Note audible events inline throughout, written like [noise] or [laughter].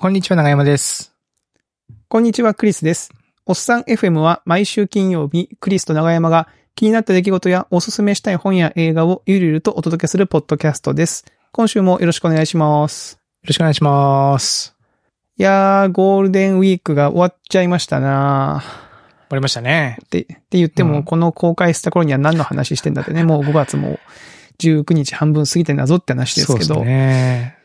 こんにちは、長山です。こんにちは、クリスです。おっさん FM は毎週金曜日、クリスと長山が気になった出来事やおすすめしたい本や映画をゆるゆるとお届けするポッドキャストです。今週もよろしくお願いします。よろしくお願いします。いやー、ゴールデンウィークが終わっちゃいましたな終わりましたね。って、って言っても、うんこの公開した頃には何の話してんだってね、もう5月も19日半分過ぎてんだぞって話ですけど、そうですね。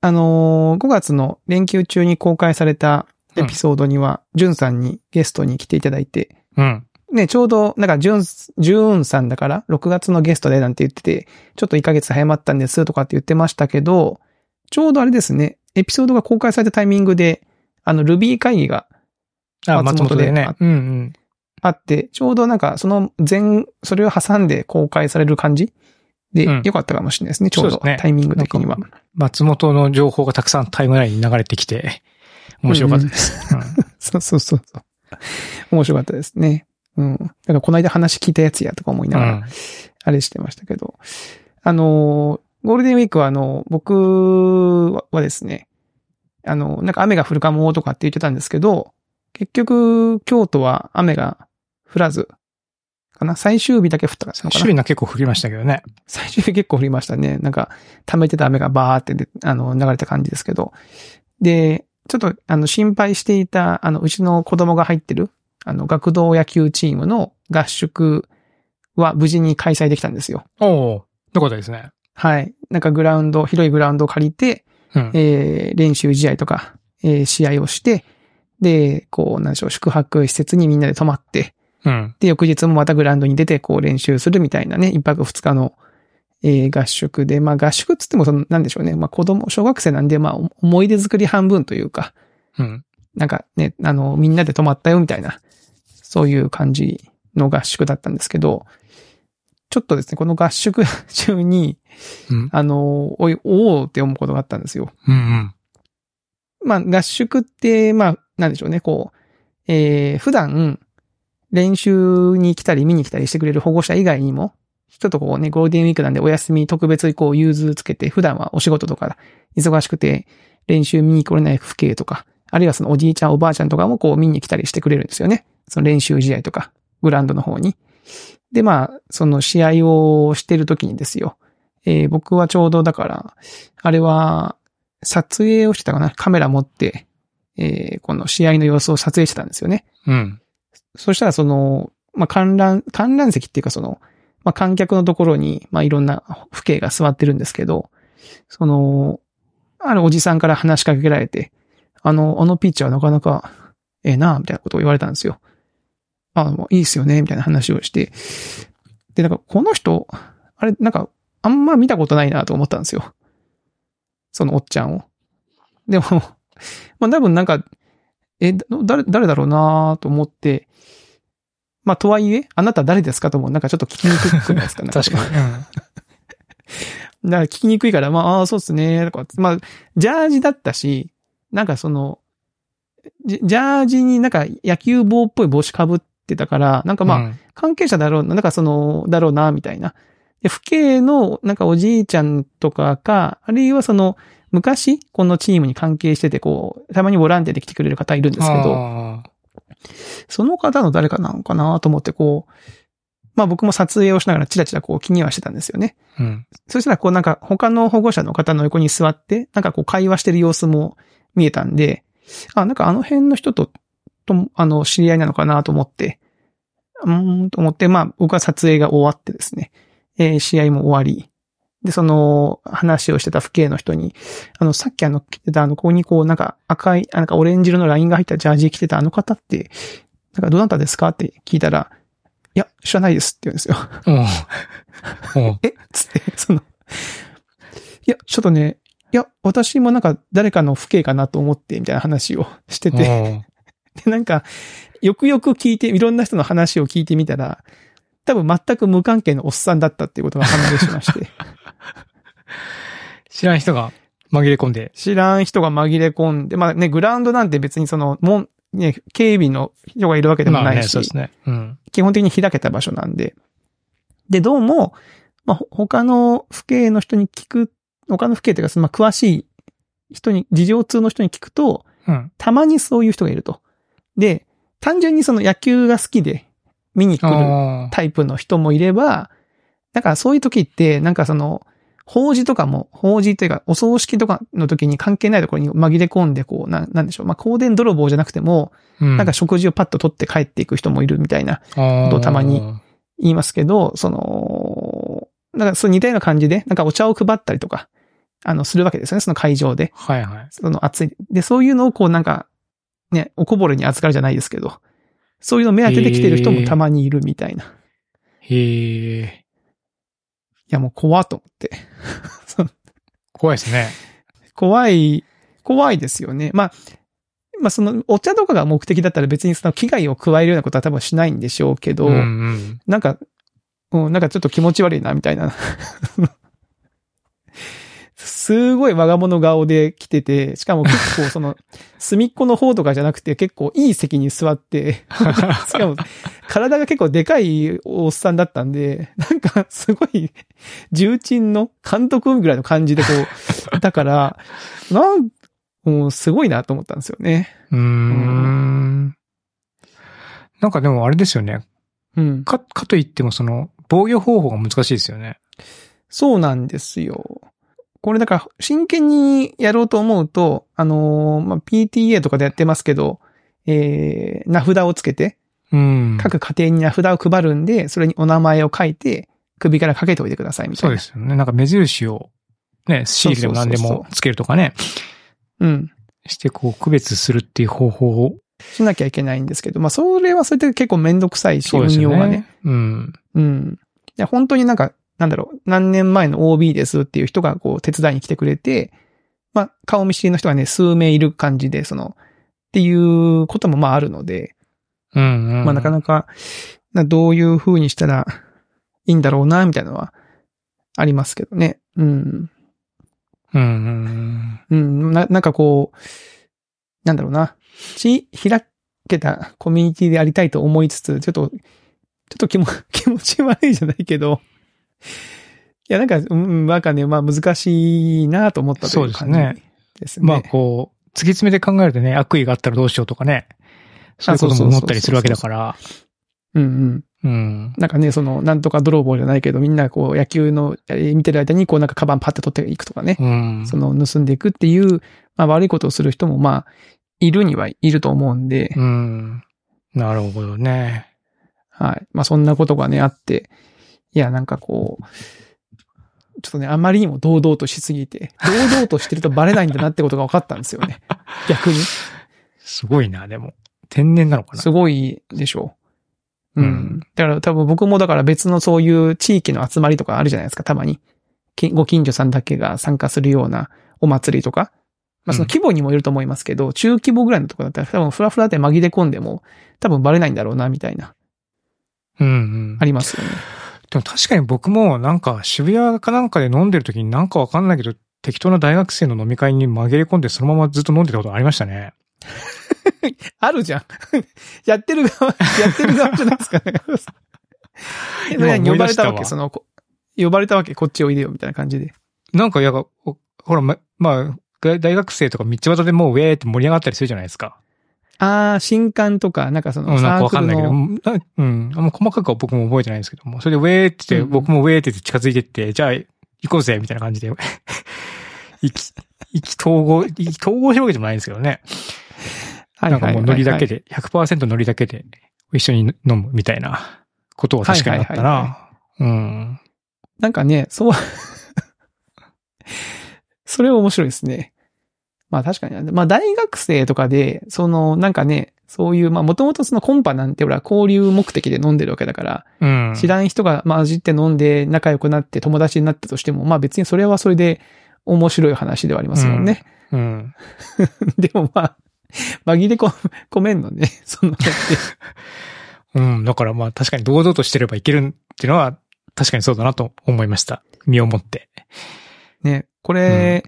あのー5月の連休中に公開されたエピソードには、ジュンさんにゲストに来ていただいて、うん。ね、ちょうど、なんか、ジュン、ジューンさんだから、6月のゲストでなんて言ってて、ちょっと1ヶ月早まったんですとかって言ってましたけど、ちょうどあれですね、エピソードが公開されたタイミングで、あの、ルビー会議があ、松松本であ本でね。うんうん。あって、ちょうどなんか、その前、それを挟んで公開される感じで、うんよかったかもしれないですね、ちょうど、ねタイミング的には。松本の情報がたくさんタイムラインに流れてきて、面白かったです。うん [laughs] そうそうそうそう。面白かったですね。うん。だからこの間話聞いたやつやとか思いながら、あれしてましたけど。あの、ゴールデンウィークはあの、僕はですね、あの、なんか雨が降るかもとかって言ってたんですけど、結局、京都は雨が降らず、かな？最終日だけ降ったのかな種類が結構降りましたけどね。最終日結構降りましたね。なんか、溜めてた雨がバーってで、あの、流れた感じですけど。で、ちょっと、あの、心配していた、あの、うちの子供が入ってる、あの、学童野球チームの合宿は無事に開催できたんですよ。おおよかったですね。はい。なんかグラウンド、広いグラウンドを借りて、うん。えー、練習試合とか、えー、試合をして、で、こう、なんでしょう、宿泊施設にみんなで泊まって、うん。で、翌日もまたグラウンドに出て、こう練習するみたいなね、一泊二日の、えー合宿で、まあ合宿っつってもその、なんでしょうね、まあ子供、小学生なんで、まあ思い出作り半分というか、うん。なんかね、あの、みんなで泊まったよみたいな、そういう感じの合宿だったんですけど、ちょっとですね、この合宿 [laughs] 中に、うん。あの、おい、おーって思うことがあったんですよ。うんうん。まあ合宿って、まあ、なんでしょうね、こう、えー普段、練習に来たり見に来たりしてくれる保護者以外にも、ちょっとこうね、ゴールデンウィークなんでお休み特別にこう融通つけて、普段はお仕事とか忙しくて練習見に来れない父兄とか、あるいはそのおじいちゃんおばあちゃんとかもこう見に来たりしてくれるんですよね。その練習試合とか、グラウンドの方に。で、まあ、その試合をしてる時にですよ。えー僕はちょうどだから、あれは、撮影をしてたかな？カメラ持って、えーこの試合の様子を撮影してたんですよね。うん。そしたらその、まあ、観覧、観覧席っていうかその、まあ、観客のところに、まあ、いろんな父兄が座ってるんですけど、その、あるおじさんから話しかけられて、あの、あのピッチャーなかなか、ええな、みたいなことを言われたんですよ。あ、もういいっすよね、みたいな話をして。で、なんか、この人、あれ、なんか、あんま見たことないなと思ったんですよ。そのおっちゃんを。でも、まあ、多分なんか、え、だ誰、誰だろうなと思って、まあ、とはいえ、あなた誰ですかとも、なんかちょっと聞きにくくないですかね。[laughs] 確かに。[laughs] だから聞きにくいから、まあ、ああ、そうっすね、とか、まあ、ジャージだったし、なんかその、ジジャージになんか野球帽っぽい帽子かぶってたから、なんかうん。まあ、うん関係者だろうな、なんかその、だろうな、みたいな。で、父兄の、なんかおじいちゃんとかか、あるいはその、昔、このチームに関係してて、こう、たまにボランティアで来てくれる方いるんですけど、あその方の誰かなのかなと思って、こう、まあ僕も撮影をしながらチラチラこう気にはしてたんですよね。ーうん。そしたらこうなんか他の保護者の方の横に座って、なんかこう会話してる様子も見えたんで、あ、なんかあの辺の人と、と、あの、知り合いなのかなと思って、うーん、と思って、まあ僕は撮影が終わってですね、えー試合も終わり、で、その話をしてた父兄の人に、あの、さっきあの、着てたあの、ここにこうなんか赤い、あなんかオレンジ色のラインが入ったジャージ着てたあの方って、なんかどなたですかって聞いたら、いや、知らないですって言うんですよ。おうおう [laughs] え？つって、その、いや、ちょっとね、いや、私もなんか誰かの父兄かなと思って、みたいな話をしてて、で、なんか、よくよく聞いて、いろんな人の話を聞いてみたら、多分全く無関係のおっさんだったっていうことが判明しまして、[laughs] [laughs] 知らん人が紛れ込んで。知らん人が紛れ込んで、まあね、グラウンドなんて別にその、もん、ね、警備の人がいるわけでもまあね、ないし、そうですね。うん。基本的に開けた場所なんで。で、どうも、まあ、ほ他の父兄の人に聞く、他の父兄というか、そのまあ、詳しい人に、事情通の人に聞くと、うん。たまにそういう人がいると。で、単純にその野球が好きで見に来るあタイプの人もいれば、なんかそういう時って、なんかその、法事とかも、法事というか、お葬式とかの時に関係ないところに紛れ込んで、こう、なん、なんでしょう。まあ、香典泥棒じゃなくても、あ。うんなんか食事をパッと取って帰っていく人もいるみたいなあことをたまに言いますけど、その、なんかそう似たような感じで、なんかお茶を配ったりとか、あの、するわけですよね、その会場で。はいはい。その熱い。で、そういうのをこうなんか、ね、おこぼれに預かるじゃないですけど、そういうの目当てで来てる人もたまにいるみたいな。いへえ。や、もう怖っと思って。[laughs] 怖いですね。怖い、怖いですよね。まあ、まあその、お茶とかが目的だったら別にその危害を加えるようなことは多分しないんでしょうけど、うんうん。なんか、うん、なんかちょっと気持ち悪いな、みたいな。[laughs] すごい我が物顔で来てて、しかも結構その、[laughs] 隅っこの方とかじゃなくて結構いい席に座って、[laughs] しかも体が結構でかいおっさんだったんで、なんかすごい重鎮の監督ぐらいの感じでこう、[laughs] だから、なん、もうすごいなと思ったんですよね。うーん。なんかでもあれですよね。うん。か、かといってもその、防御方法が難しいですよね。そうなんですよ。これだから、真剣にやろうと思うと、あのーまあ、PTA とかでやってますけど、えー、名札をつけて、うん。各家庭に名札を配るんで、それにお名前を書いて、首からかけておいてくださいみたそいうな。ですよね。なんか目印を、ね、シールでも何でそうそうそうもつけるとかね、うん。してこう区別するっていう方法を。しなきゃいけないんですけど、まあ、それはそれで結構めんどくさいし、ね。用がね。うん。うん。いや、本当になんか、なんだろう、何年前の OB ですっていう人がこう手伝いに来てくれて、まあ、顔見知りの人がね、数名いる感じで、その、っていうこともまああるので、うん、うん。まあなかなか、などういう風にしたらいいんだろうな、みたいなのはありますけどね。うん。うん、うん。うん。な、なんかこう、なんだろうな。ち、開けたコミュニティでありたいと思いつつ、ちょっと、ちょっと気も、[laughs] 気持ち悪いじゃないけど、いや、なんか、うん、なんかね、まあ難しいなと思ったという感じそうですね。まあこう、突き詰めて考えるとね、悪意があったらどうしようとかね。そういうことも思ったりするわけだから。うんうん。うん。なんかね、その、なんとか泥棒じゃないけど、みんなこう、野球の、えー見てる間に、こう、なんかカバンパッて取っていくとかね。うん。その、盗んでいくっていう、まあ悪いことをする人も、まあ、いるにはいると思うんで、うん。なるほどね。はい。まあそんなことがね、あって、いや、なんかこう、ちょっとね、あまりにも堂々としすぎて、堂々としてるとバレないんだなってことが分かったんですよね。[laughs] 逆に。すごいな、でも。天然なのかな？すごいでしょう。ううんん。だから多分僕もだから別のそういう地域の集まりとかあるじゃないですか、たまに。きご近所さんだけが参加するようなお祭りとか。まあその規模にもよると思いますけど、中規模ぐらいのところだったら多分フラフラで紛れ込んでも多分バレないんだろうな、みたいな。うんうんあ。りますよね。でも確かに僕もなんか渋谷かなんかで飲んでる時になんかわかんないけど、適当な大学生の飲み会に紛れ込んでそのままずっと飲んでたことありましたね。あるじゃん。やってる側、やってる側じゃないですか [laughs] ね。呼ばれたわけ、その、こ呼ばれたわけ、こっちおいでよ、みたいな感じで。なんか、いや、おほら、ま、まあ、大大学生とか道端でもうウェーって盛り上がったりするじゃないですか。あー、新刊とか、なんかその、うん、なんかわかんないけど、うん、あんま細かくは僕も覚えてないんですけども、それでウェーって言って、うん僕もウェーって言って近づいてって、じゃあ、行こうぜ、みたいな感じで、[laughs] 意気、意気統合、意気統合してるわけでもないんですけどね。はいなんかもうノリだけで。で、100%ノリだけで一緒に飲むみたいなことは確かにあったな。うん。なんかね、そう、[laughs] それは面白いですね。まあ確かに。まあ大学生とかで、その、なんかね、そういう、まあもともとそのコンパなんてほら、交流目的で飲んでるわけだから、うん。知らん人が混じって飲んで仲良くなって友達になったとしても、まあ別にそれはそれで面白い話ではありますもんね。うん。[laughs] でもまあ、紛れ込込めんのね、[laughs] そんな。[laughs] うん。だからまあ確かに堂々としてればいけるっていうのは確かにそうだなと思いました。身をもって。ね、これ、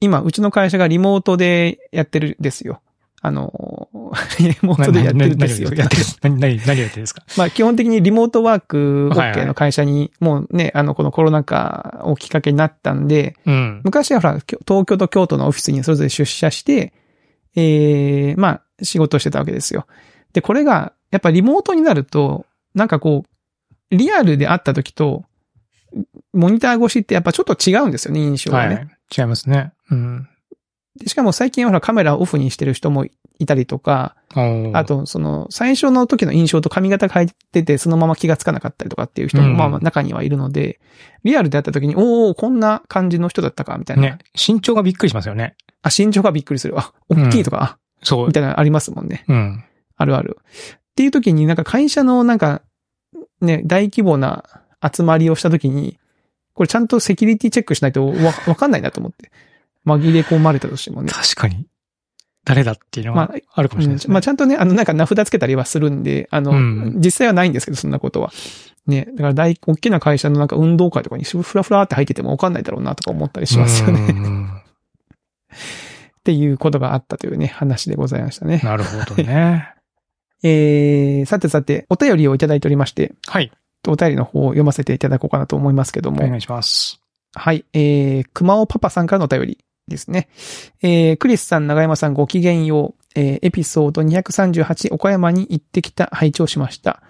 今、うちの会社がリモートでやってるんですよ。あの、の、リモートでやってるんですよ。何をやってる何、何、やってるんですか？[laughs] まあ基本的にリモートワーク OK の会社に、もうね、あの、このコロナ禍をきっかけになったんで、うん。昔はほら、東京と京都のオフィスにそれぞれ出社して、ええまあ、仕事をしてたわけですよ。で、これが、やっぱリモートになると、なんかこう、リアルで会った時と、モニター越しってやっぱちょっと違うんですよね、印象がね。はい。違いますね。うん。でしかも最近はほらカメラをオフにしてる人もいたりとか、あ、と、その、最初の時の印象と髪型変えてて、そのまま気がつかなかったりとかっていう人も、うんまあまあ中にはいるので、リアルで会った時に、おおこんな感じの人だったか、みたいな。ね。身長がびっくりしますよね。あ、身長がびっくりする。あ、大きいとか、あそうみ。たいなのありますもんね。うん。あるある。っていう時になんか会社のなんか、ね、大規模な集まりをした時に、これちゃんとセキュリティチェックしないとわ、わかんないなと思って。紛れ込まれたとしてもね。確かに。誰だっていうのがまああるかもしれないですね。うんまあちゃんとね、あの、なんか名札つけたりはするんで、あの、うん実際はないんですけど、そんなことは。ね、だから大、大きな会社のなんか運動会とかにふらふらって入っててもわかんないだろうなとか思ったりしますよね。[laughs] っていうことがあったというね、話でございましたね。なるほどね。[laughs] えー、さてさて、お便りをいただいておりまして、はい。お便りの方を読ませていただこうかなと思いますけども。お願いします。はい。えー、熊尾パパさんからのお便りですね。えー、クリスさん、長山さんごきげんよう。えー、エピソード238岡山に行ってきた拝聴しました。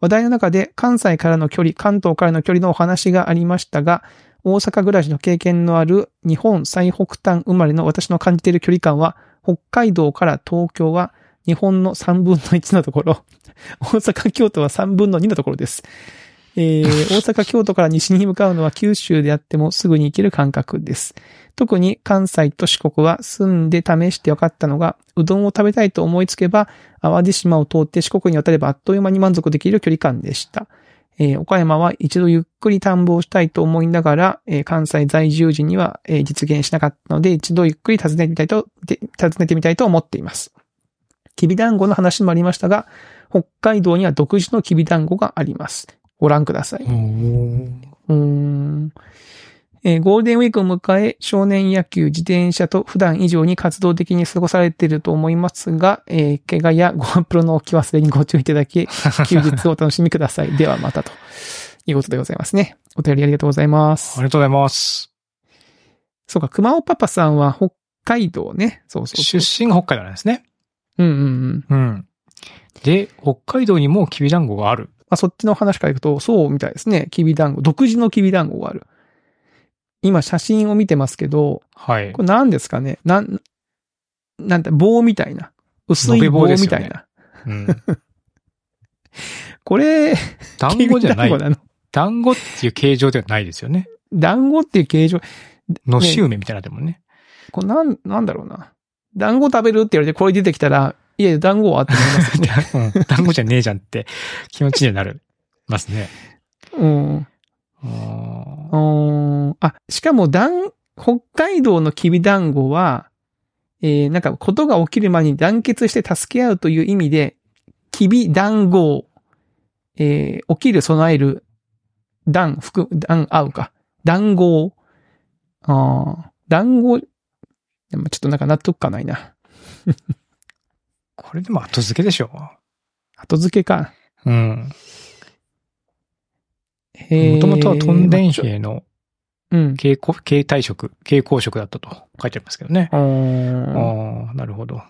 話題の中で関西からの距離、関東からの距離のお話がありましたが、大阪暮らしの経験のある日本最北端生まれの私の感じている距離感は、北海道から東京は日本の3分の1のところ、[laughs] 大阪、京都は3分の2のところです。えー、[laughs] 大阪、京都から西に向かうのは九州であってもすぐに行ける感覚です。特に関西と四国は住んで試して分かったのが、うどんを食べたいと思いつけば、淡路島を通って四国に渡ればあっという間に満足できる距離感でした。えー岡山は一度ゆっくり探訪したいと思いながら、えー関西在住時には、えー実現しなかったので、一度ゆっくり訪ねてみたいと、で訪ねてみたいと思っています。きびだんごの話もありましたが、北海道には独自のきびだんごがあります。ご覧ください。えーゴールデンウィークを迎え、少年野球、自転車と普段以上に活動的に過ごされていると思いますが、えー怪我やごアップロの置き忘れにご注意いただき、[laughs] 休日をお楽しみください。ではまたということでございますね。お便りありがとうございますあり。がとうございます。そうか、熊尾パパさんは北海道ね。そうそうそう。出身が北海道なんですね。うんうんうん。うん。で、北海道にもきびだんごがある。まあ、そっちの話からいくと、そうみたいですね。きびだんご。独自のきびだんごがある。今写真を見てますけど、はいこ。れ何ですかね？なん、なんて、棒みたいな。薄い棒みたいな。うん。[laughs] これ、団子じゃない団子っていう形状ではないですよね。団子っていう形状、のし梅みたいなでもね。これなん、なんだろうな。団子食べる？って言われてこれ出てきたら、いや、団子は？って思いますよね。[laughs] うん団子じゃねえじゃんって [laughs] 気持ちになる。ますね。うん。あしかも、団、北海道のきびだんごは、えー、なんか、ことが起きる前に団結して助け合うという意味で、きび団子を、えー、起きる備える、団、服、団、合うか。団子を、ああ、団子、でもちょっとなんか納得感ないな。[laughs] これでも後付けでしょ後付けか。う。うん。えもともとはトンデンま兵のあうん。傾向、形態色、傾向色だったと書いてありますけどね。ああ、なるほど。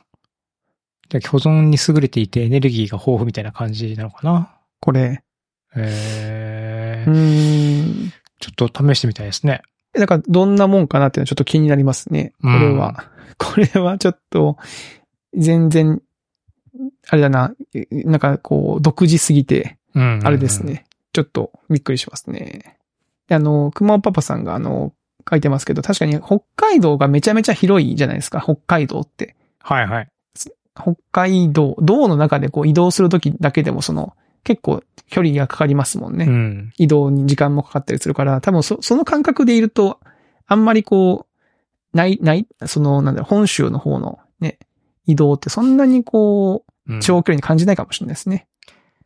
じゃあ、保存に優れていてエネルギーが豊富みたいな感じなのかな。これ。えーうーん。ちょっと試してみたいですね。なんか、どんなもんかなっていうのはちょっと気になりますね。これは。[laughs] これはちょっと、全然、あれだな、えなんかこう、独自すぎて、うん。あれです。ね。ちょっとびっくりしますね。であの、熊尾パパさんがあの、書いてますけど、確かに北海道がめちゃめちゃ広いじゃないですか、北海道って。はいはい。北海道、道の中でこう移動するときだけでもその、結構距離がかかりますもんね。うん。移動に時間もかかったりするから、多分そ、その感覚でいると、あんまりこう、ない、ない、その、なんだろう、本州の方のね、移動ってそんなにこう、うん長距離に感じないかもしれないですね。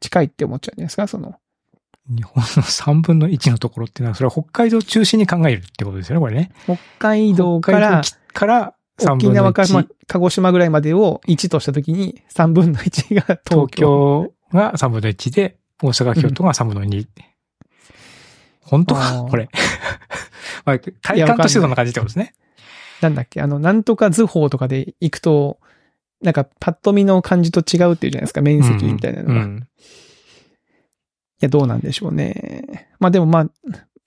近いって思っちゃうんじゃないですか、その。日本の3分の1のところっていうのは、それは北海道中心に考えるってことですよね、これね。北海道から、から3沖縄か、まあ1、、鹿児島ぐらいまでを1としたときに、3分の1が東東京。京が3分の1で、大阪、京都が3分の2。本当あかーこれ。[laughs] まあ、体感としてそんな感じってことですね。なんだっけ、あの、なんとか図法とかで行くと、なんか、パッと見の感じと違うっていうじゃないですか、面積みたいなのが。いうん。や、どうなんでしょうね。まあでもまあ、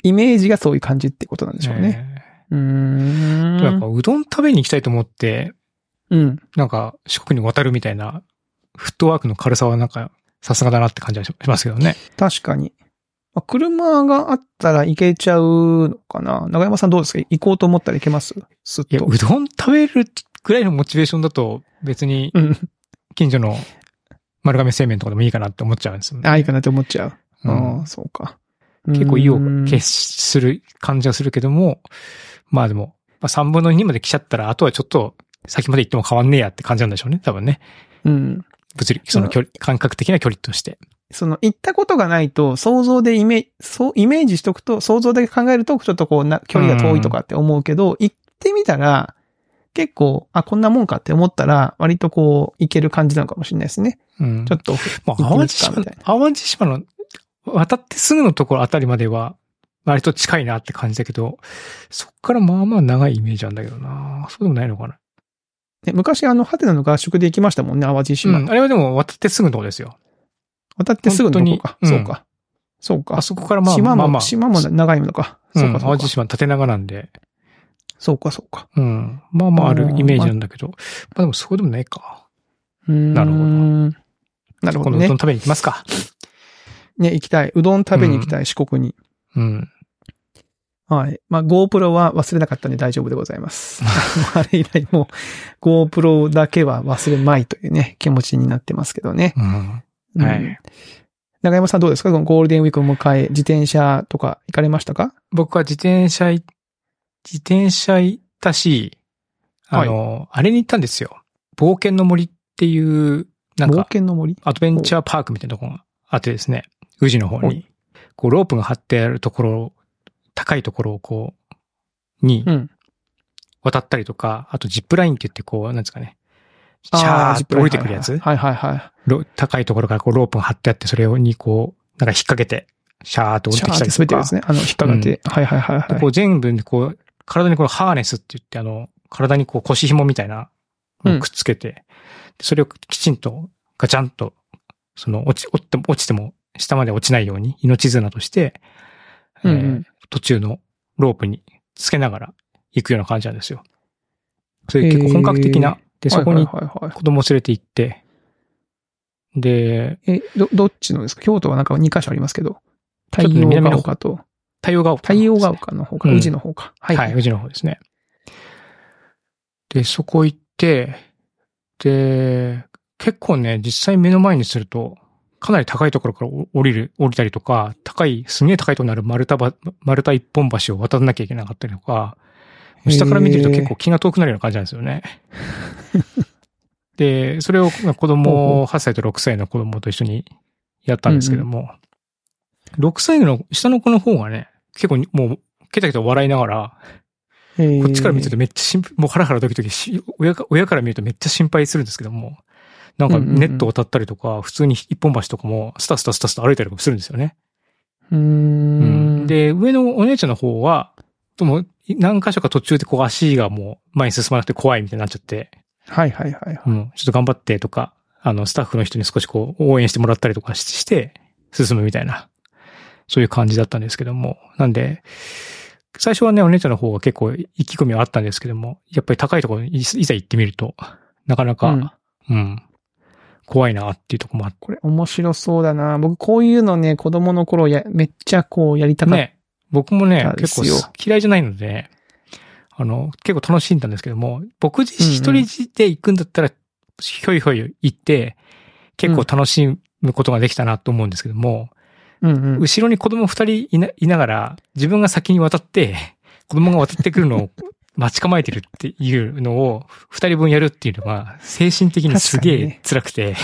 イメージがそういう感じってことなんでしょうね。ねうーん。なんか、うどん食べに行きたいと思って、うん。なんか、四国に渡るみたいな、フットワークの軽さはなんか、さすがだなって感じはしますけどね。確かに。まあ車があったら行けちゃうのかな長山さんどうですか？行こうと思ったら行けます？すっいや、と。うどん食べるぐらいのモチベーションだと、別にうん。近所の丸亀製麺とかでもいいかなって思っちゃうんですよね。あ、いいかなって思っちゃう。うんああ、そうか。結構意をうん決する感じはするけども、まあでも、まあ、3分の2まで来ちゃったら、あとはちょっと先まで行っても変わんねえやって感じなんでしょうね、多分ね。うん。物理、その距離、感覚的な距離として。その、行ったことがないと、想像でイメージ、そう、イメージしとくと、想像だけ考えると、ちょっとこうな、距離が遠いとかって思うけど、行ってみたら、結構、あ、こんなもんかって思ったら、割とこう、行ける感じなのかもしれないですね。うん。ちょっと、まあ、淡路島つかみたいな、淡路島の渡ってすぐのところあたりまでは、割と近いなって感じだけど、そっからまあまあ長いイメージなんだけどなそうでもないのかな。ね昔あの、ハテナの合宿で行きましたもんね、淡路島。うん。あれはでも渡ってすぐのとこですよ。渡ってすぐのとこか。そうか。そうかあ。そこからまあ島も、まあまあ。島も長いのか。そうか、そうかん淡路。島縦長なんで、そうか、そうか。うん。まあまああるイメージなんだけど、まあでもそうでもないか。ななるほどなるほどね今度うどん。食べに行きますか。ね、行きたい。うどん食べに行きたい、四国に。うん。はい。まあ、GoPro は忘れなかったんで大丈夫でございます。[laughs] あれ以来もう GoPro だけは忘れまいというね、気持ちになってますけどね。うん。うんはい。長山さんどうですか？このゴールデンウィークを迎え、自転車とか行かれましたか？僕は自転車い、自転車行ったし、あの、あれに行ったんですよ。冒険の森っていう、なん冒か、険の森？アドベンチャーパークみたいなところがあってですね、宇治の方はに、こう、ロープが張ってあるところ、高いところをこう、にうん。渡ったりとか、あとジップラインって言ってこう、なんですかね、シャあーって降りてくるやつはいはいはい。ロ高いところからこうロープが張ってあって、それにこう、なんか引っ掛けて、シャーって降りててきたりとか。滑ってるですね。あの、引っかかって。はいはいはいはい。でこう全部にこう、体にこのハーネスって言って、あの、体にこう腰紐みたいなくっつけて、でそれをきちんとガチャンと、その落ち、落ちても、落ちても下まで落ちないように命綱として、えーうんうん途中のロープにつけながら行くような感じなんですよ。そういう結構本格的な、で、そこに子供を連れて行って、で、え、ど、どっちのですか？京都はなんか2カ所ありますけど。太陽が丘と、太陽が丘、太陽が丘の方か、うん宇治の方か。ははい、宇治の方ですね。で、そこ行って、で、結構ね、実際目の前にすると、かなり高いところから降りる、降りたりとか、高い、すげえ高いところにある丸太ば、丸太一本橋を渡らなきゃいけなかったりとか、下から見てると結構気が遠くなるような感じなんですよね。で、それをまあ子供、8歳と6歳の子供と一緒にやったんですけども、6歳の下の子の方がね、結構もう、ケタケタ笑いながら、ここっちから見てるとめっちゃ心配、もうハラハラドキドキし、親か親から見るとめっちゃ心配するんですけども、なんかネットを渡ったりとか、普通に一本橋とかもスタスタスタスタ歩いたりとかするんですよね。うーん。、で、上のお姉ちゃんの方は、とも何箇所か途中でこう足がもう前に進まなくて怖いみたいになっちゃって、はいはいはいはい。うん、ちょっと頑張ってとか、あの、スタッフの人に少しこう応援してもらったりとかしして、進むみたいな、そういう感じだったんですけども。なんで、最初はね、お姉ちゃんの方が結構意気込みはあったんですけども、やっぱり高いところにいいざ行ってみると、なかなか、うんうん、怖いなっていうところもあっこれ面白そうだな。僕こういうのね、子供の頃や、めっちゃこうやりたかった。ね、僕もね結構嫌いじゃないので、あの、結構楽しんだんですけども、僕自身一人で行くんだったら、ひょいひょい行って、結構楽しむことができたなと思うんですけども、うんうん。後ろに子供二人いないながら、自分が先に渡って、子供が渡ってくるのを待ち構えてるっていうのを、二人分やるっていうのは、精神的にすげえ辛くて、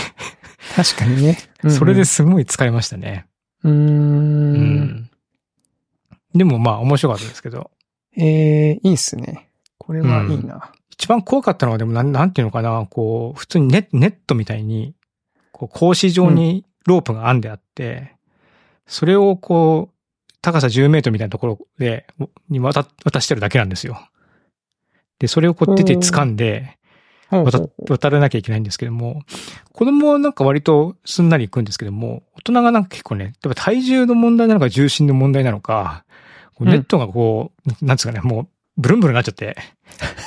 確かにね。うんうんそれで。すごい疲れましたね。うー。うんん。でもまあ面白かったですけど、えー、いいっすね。これはいいな。一番怖かったのはでもなん、なんていうのかな、こう、普通にネネットみたいに、こう、格子状にロープが編んであって、それをこう、高さ10メートルみたいなところで、に渡、渡してるだけなんですよ。で、それをこう手で掴んで、渡渡らなきゃいけないんですけども、子供はなんか割とすんなり行くんですけども、大人がなんか結構ね、例えば体重の問題なのか重心の問題なのか、ネットがこう、なんですかね、もう、ブルンブルンになっちゃって、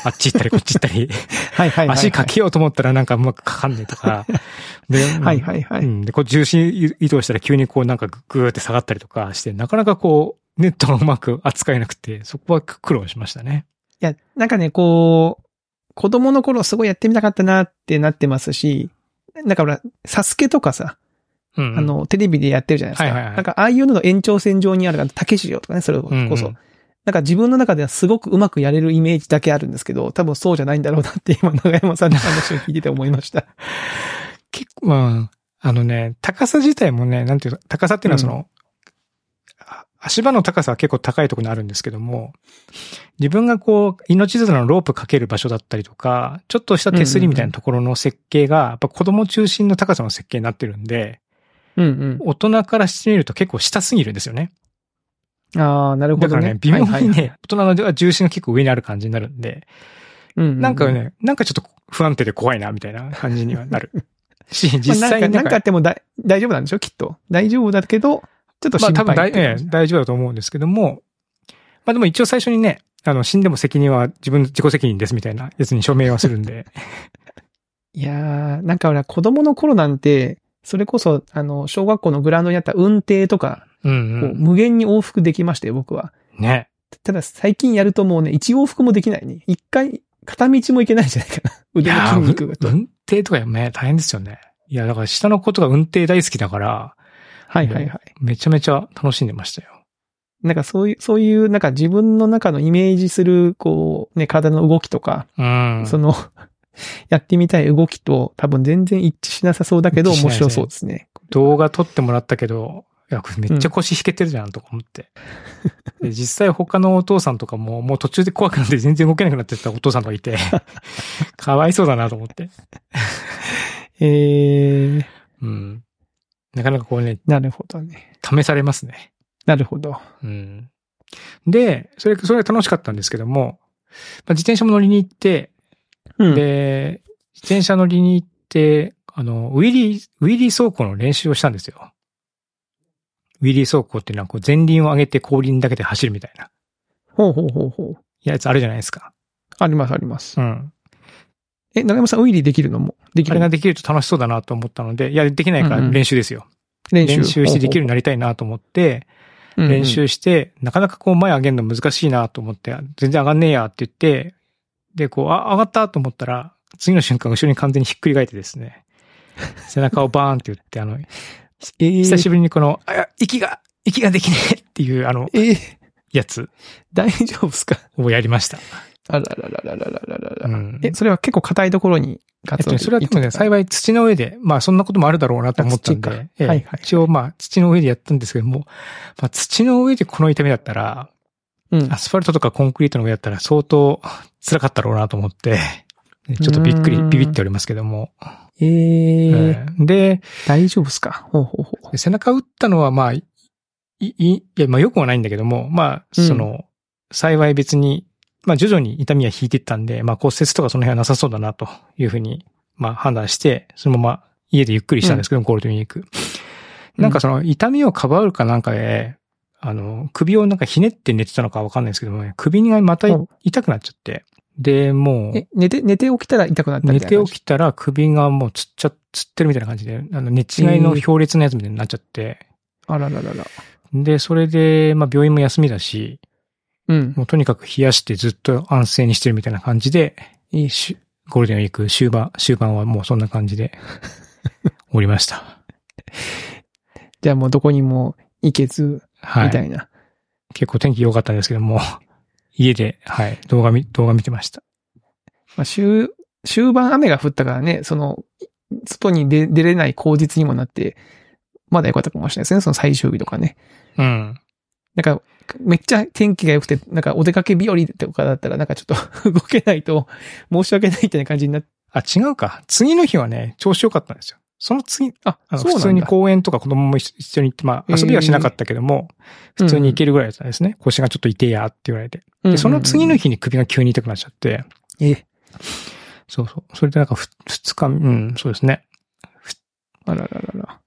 あっち行ったり [laughs] こっち行ったり、はいはいはいはい。足かけようと思ったらなんかうまくかかんねえとか、で、[laughs] はいはいはい。うん、で、こう重心移動したら急にこうなんかググーって下がったりとかして、なかなかこう、ネットがうまく扱えなくて、そこは苦労しましたね。いや、なんかね、こう、子供の頃すごいやってみたかったなってなってますし、なんかほら、サスケとかさ、うん、あ、の、テレビでやってるじゃないですか。はいはいはいなんか、ああいうのの延長線上にある、竹市場とかね、それこそ。うんうんなんか自分の中ではすごくうまくやれるイメージだけあるんですけど、多分そうじゃないんだろうなって今、長山さんの話を聞いてて思いました。[laughs] 結構、まあ、あのね、高さ自体もね、なんていうの、高さっていうのはその、あ足場の高さは結構高いところにあるんですけども、自分がこう、命綱のロープかける場所だったりとか、ちょっとした手すりみたいなところの設計が、やっぱ子供中心の高さの設計になってるんで、うん大人からしてみると結構下すぎるんですよね。うん。ああ、なるほどね。だからね、微妙にね、はいはいはい大人の重心が結構上にある感じになるんで、うんうんうんなんかね、なんかちょっと不安定で怖いな、みたいな感じにはなる。[laughs] し、実まあなんか、際になんかあってもだ大丈夫なんでしょ？きっと。大丈夫だけど、ちょっとまあ心配多分大,、ええ大丈夫だと思うんですけども、まあでも一応最初にね、あの、死んでも責任は自分、自己責任ですみたいなやつに署名はするんで。[laughs] いやー、なんか俺は子供の頃なんて、それこそ、あの、小学校のグラウンドにあった運転とか、うんこう無限に往復できましたよ、僕は。うん。ね。ただ最近やるともうね、一往復もできないね。一回、片道も行けないんじゃないかな。腕の筋肉が運転とかね、大変ですよね。いや、だから下の子とか運転大好きだから、はいはいはい。めちゃめちゃ楽しんでましたよ。なんかそういう、そういう、なんか自分の中のイメージする、こう、ね、体の動きとか、うん。その、[laughs] やってみたい動きと多分全然一致しなさそうだけど面白そうですね。動画撮ってもらったけど、いや、これめっちゃ腰引けてるじゃんとか思って。[laughs] で実際他のお父さんとかも、もう途中で怖くなって全然動けなくなってたお父さんとかいて、[laughs] かわいそうだなと思って。えー、うん。なかなかこうね、なるほどね。試されますね。なるほど。うん。で、それ、それが楽しかったんですけども、まあ、自転車も乗りに行って、うん。で、自転車乗りに行って、あの、ウィリー、ウィリー走行の練習をしたんですよ。ウィリー走行っていうのは、こう、前輪を上げて後輪だけで走るみたいなほうほうほうほう。やつあるじゃないですか。ありますあります。うん。え、長山さん、ウィリーできるのも？できる？あれができると楽しそうだなと思ったので、いや、できないからうんうん。練習ですよ。練習？練習してできるようにななりたいなと思って、る練習して、なかなかこう前上げるの難しいなと思って、全然上がんねえやって言って、で、こう、あ、上がったと思ったら、次の瞬間後ろに完全にひっくり返ってですね、[laughs] 背中をバーンって言って、あの、えー、久しぶりにこの、あ、息が、息ができねえっていう、あの、えー、やつ。大丈夫ですか？をやりました。あららららららららら。うん。え、それは結構硬いところにえっとね、それはでもね、幸い土の上で、まあそんなこともあるだろうなと思ったんで、はいはい。一応まあ土の上でやったんですけども、まあ土の上でこの痛みだったら、うん。ア。スファルトとかコンクリートの上だったら相当辛かったろうなと思って、ねちょっとびっくりビビっておりますけども。えー、ええ。で、大丈夫ですか？ほうほうほう。背中打ったのはまあ、い、い、いや、まあ良くはないんだけども、まあ、うん。その、幸い別に、まあ徐々に痛みは引いていったんで、まあ骨折とかその辺はなさそうだなというふうに、まあ判断して、そのまま家でゆっくりしたんですけど、ゴールデンウィーク。なんかその痛みをかばうかなんかで、あの、首をなんかひねって寝てたのかわかんないですけどもね、首がまた痛くなっちゃって、で、もう、え、寝て、寝て起きたら痛くなった寝てみたいな感じ？起きたら首がもうつっちゃ、つってるみたいな感じで、あの、寝違いの強烈なやつみたいになっちゃって、あらららら。で、それで、まあ病院も休みだし、うん。もうとにかく冷やしてずっと安静にしてるみたいな感じで、いいしゴールデンウィーク終盤、終盤はもうそんな感じで、[laughs] おりました。じゃあもうどこにも行けず、はい。みたいな。結構天気良かったんですけども、[laughs] 家で、はい、動画見、動画見てました。まあ、終、終盤雨が降ったからね、その、外に出出れない口実にもなって、まだ良かったかもしれないですね、その最終日とかね。うん。なんか、めっちゃ天気が良くて、なんかお出かけ日和とかだったら、なんかちょっと [laughs] 動けないと申し訳ないみたいな感じになって。あ、違うか。次の日はね、調子良かったんですよ。その次、あ、あの。普通に公園とか子供も一緒に行って、まあ遊びはしなかったけども、普通に行けるぐらいだったんですね。腰がちょっと痛えやって言われて。で、その次の日。日に首が急に痛くなっちゃって、え、そうそう。それでなんかふ二日、うん、そうですね。あらららら。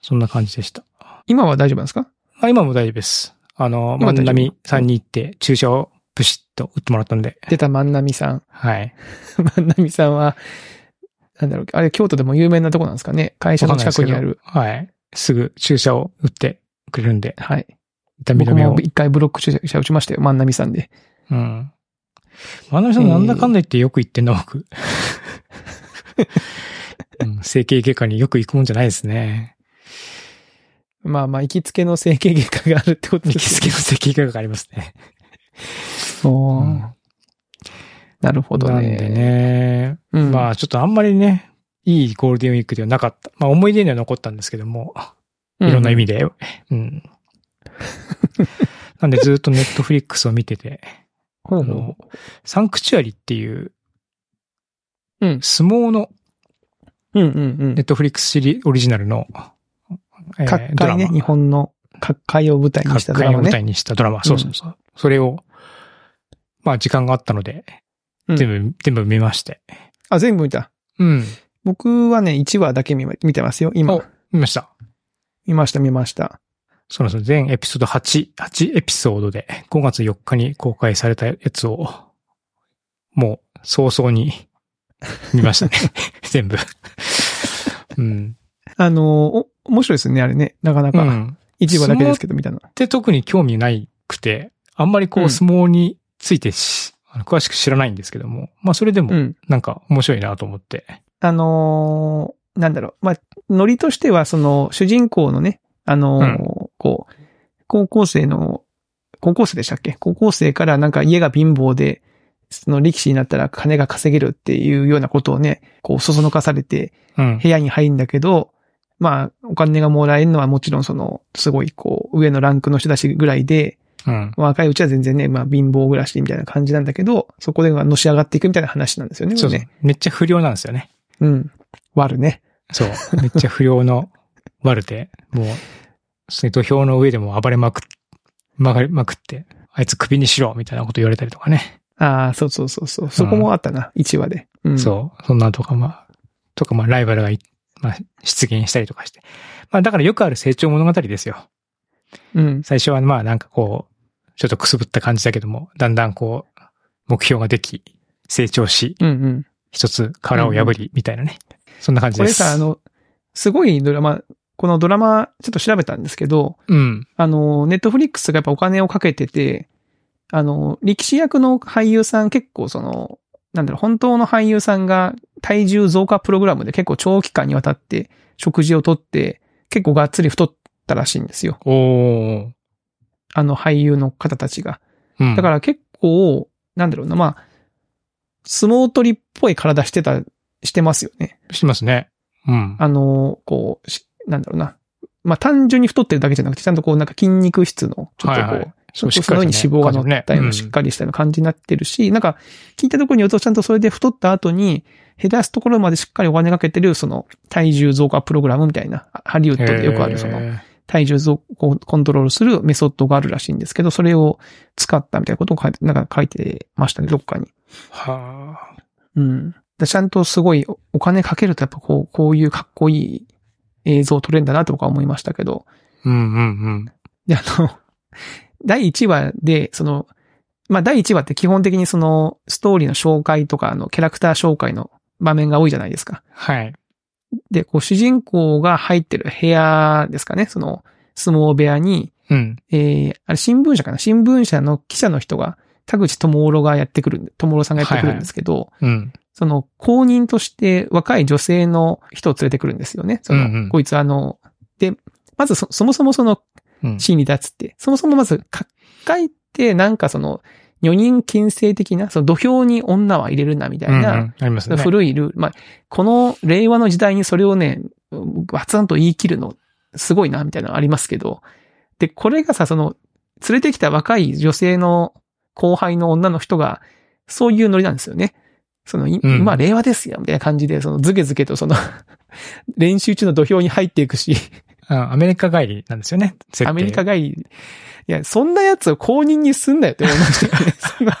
そんな感じでした。今は大丈夫なんですか？あ今も大丈夫です。あの、万波さんに行って注射をプシッと打ってもらったんで、出た万波さん。はい。[laughs] 万波さんは、なんだろう、あれ京都でも有名なとこなんですかね？会社の近くにある。はい。すぐ注射を打ってくれるんで、はい。痛み止めを。一回ブロック注射打ちましたよ、万波さんで。うん。万波さんなんだかんだ言ってよく言ってんな、僕。[laughs] うん、整形外科によく行くもんじゃないですね。まあまあ、行きつけの整形外科があるってこと行きですつけの整形外科がありますね。[laughs] おーうんなるほどね。なんで。ね。うん、まあちょっとあんまりね、いいゴールデンウィークではなかった。まあ思い出には残ったんですけども、いろんな意味で。で。うん。[laughs] なんでずっとネットフリックスを見てて、あのサンクチュアリっていう、うん相撲のうんうんうんネッ。トフリックスシリオリジナルの、えー各界ね、日本の各界を舞台にしたドラマね。各界を舞台にしたドラマ。そうそうそう。それを、まあ時間があったので、うん全部、全部見まして。あ、全部見た？うん。僕はね、1話だけ見ま見てますよ、今お。見ました。見ました、見ました。そうなんですよ。全エピソード8、8エピソードで5月4日に公開されたやつを、もう早々に [laughs] 見ましたね。[laughs] 全部。うん。あの、お、面白いですね、あれね。なかなか。うん。1話だけですけど、見たの。で特に興味ないくて、あんまりこううん相撲についてし、あの詳しく知らないんですけども、まあそれでもうん。なんか面白いなと思って。あのーなんだろう。まあ、ノリとしては、その、主人公のね、あのーこう、高校生の、高校生でしたっけ？高校生からなんか家が貧乏で、その力士になったら金が稼げるっていうようなことをね、こう、そそのかされて、うん。部屋に入るんだけど、まあ、お金がもらえるのはもちろんその、すごいこう、上のランクの人たちぐらいで、うん。若いうちは全然ね、まあ貧乏暮らしみたいな感じなんだけど、そこでのし上がっていくみたいな話なんですよね。そうね。。めっちゃ不良なんですよね。うん。悪ね。そう。めっちゃ不良の [laughs] 悪で、もう、土俵の上でも暴れまくっ、曲がりまくって、あいつ首にしろみたいなこと言われたりとかね。ああ、そうそうそうそう。そこもあったな、1話で。うん。そう。そんなとか、まあ、とか、まあ、ライバルがい、まあ、出現したりとかして。まあ、だからよくある成長物語ですよ。う。うん。最初はまあ、なんかこう、ちょっとくすぶった感じだけども、だんだんこう、目標ができ、成長し、うんうん。一つ殻を破り、みたいなね。そんな感じです。これさ、あの、すごいドラマ、このドラマ、ちょっと調べたんですけど、うん。あの、ネットフリックスがやっぱお金をかけてて、あの、力士役の俳優さん結構その、なんだろう、本当の俳優さんが体重増加プログラムで結構長期間にわたって食事をとって、結構がっつり太ったらしいんですよ。あの俳優の方たちが。うん。だから結構、なんだろうな、まあ、相撲取りっぽい体してた、してますよね。してますね。うん。あの、こう、しなんだろうな。まあ単純に太ってるだけじゃなくて、ちゃんとこうなんか筋肉質の、ちょっとこう、はいはいその上に脂肪が乗ったようなしっりかりしたような感じになってるし、なんか聞いたところによるとちゃんとそれで太った後に減らすところまでしっかりお金かけてるその体重増加プログラムみたいな、ハリウッドでよくあるその体重増をコントロールするメソッドがあるらしいんですけど、それを使ったみたいなことを書いて、なんか書いてましたね、どっかに。はあ。うん。でちゃんとすごいおお金かけるとやっぱこう、こういうかっこいい映像を撮れるんだなと僕は思いましたけど。うんうんうん。で、あの、第1話で、その、まあ、第1話って基本的にその、ストーリーの紹介とか、あの、キャラクター紹介の場面が多いじゃないですか。はい。で、こう、主人公が入ってる部屋ですかね、その、相撲部屋に、うん。えー、あれ新聞社かな？新聞社の記者の人が、田口智郎がやってくるんで、智郎さんがやってくるんですけど、うん。その、公認として若い女性の人を連れてくるんですよね。その、うんうんこいつあの、で、まずそ、そもそもその、うん。シーンに立つって、そもそもまず、各界ってなんかその、女人禁制的な、その土俵に女は入れるなみたいな、うんうんありますね。古いルール。まあ、この令和の時代にそれをね、バツンと言い切るの、すごいな、みたいなのありますけど、で、これがさ、その、連れてきた若い女性の後輩の女の人が、そういうノリなんですよね。その、いうん今令和ですよ、みたいな感じで、そのズケズケとその、[laughs] 練習中の土俵に入っていくし、うんアメリカ帰りなんですよね。アメリカ帰り、いや、そんなやつを公認にすんなよって思いましたよね。そんな